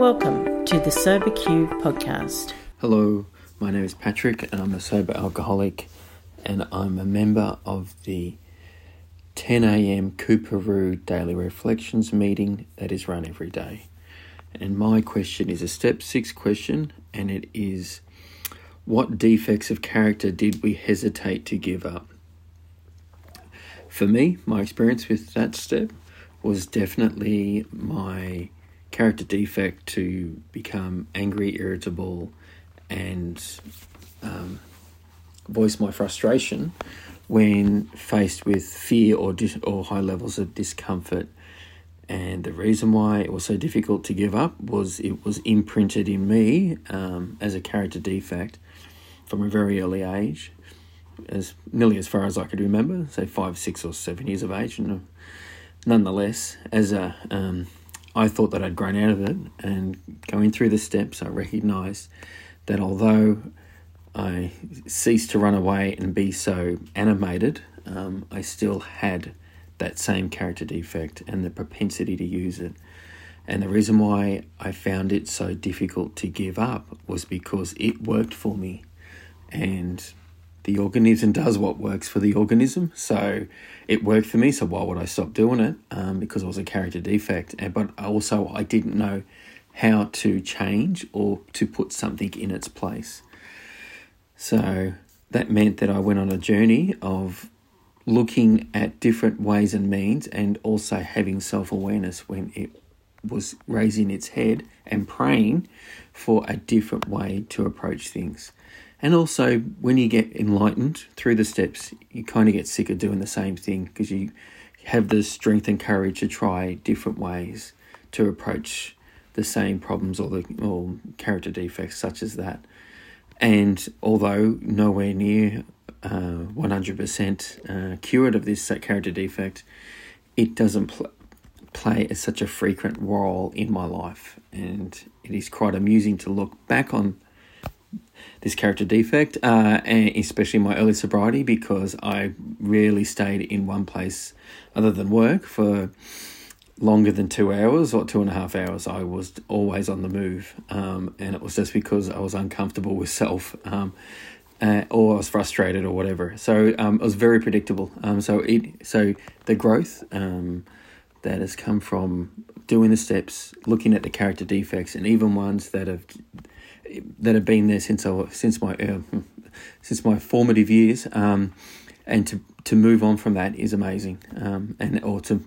Welcome to the Sober podcast. Hello, my name is Patrick and I'm a sober alcoholic and I'm a member of the 10 a.m. Coorparoo Daily Reflections meeting that is run every day. And my question is a step six question, and it is What defects of character did we hesitate to give up? For me, my experience with that step was definitely my character defect to become angry, irritable, and um, voice my frustration when faced with fear or dis- or high levels of discomfort. And the reason why it was so difficult to give up was it was imprinted in me um, as a character defect from a very early age, as nearly as far as I could remember, say five, six, or seven years of age. And nonetheless, as a um, I thought that I'd grown out of it, and going through the steps, I recognised that although I ceased to run away and be so animated, um, I still had that same character defect and the propensity to use it. And the reason why I found it so difficult to give up was because it worked for me. And the organism does what works for the organism. So it worked for me. So why would I stop doing it? Um, because it was a character defect. And, but also, I didn't know how to change or to put something in its place. So that meant that I went on a journey of looking at different ways and means and also having self awareness when it was raising its head and praying for a different way to approach things. And also, when you get enlightened through the steps, you kind of get sick of doing the same thing because you have the strength and courage to try different ways to approach the same problems or the or character defects such as that. And although nowhere near uh, 100% uh, cured of this character defect, it doesn't pl- play as such a frequent role in my life. And it is quite amusing to look back on this character defect, uh, and especially my early sobriety, because I rarely stayed in one place other than work for longer than two hours or two and a half hours. I was always on the move, um, and it was just because I was uncomfortable with self. Um, uh, or I was frustrated or whatever. So um, it was very predictable. Um, so it so the growth um, that has come from doing the steps, looking at the character defects, and even ones that have that have been there since I, since my uh, since my formative years, um, and to to move on from that is amazing, um, and or to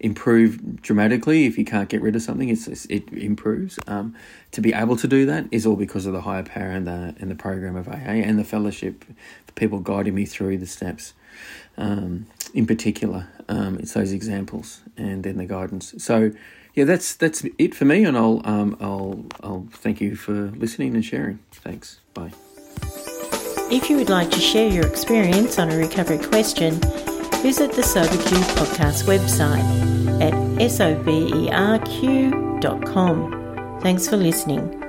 improve dramatically if you can't get rid of something it's, it improves um, to be able to do that is all because of the higher power and the and the program of AA and the fellowship the people guiding me through the steps um, in particular um, it's those examples and then the guidance so yeah, that's that's it for me, and I'll um, I'll I'll thank you for listening and sharing. Thanks. Bye. If you would like to share your experience on a recovery question, visit the SoberQ podcast website at soberq.com. Thanks for listening.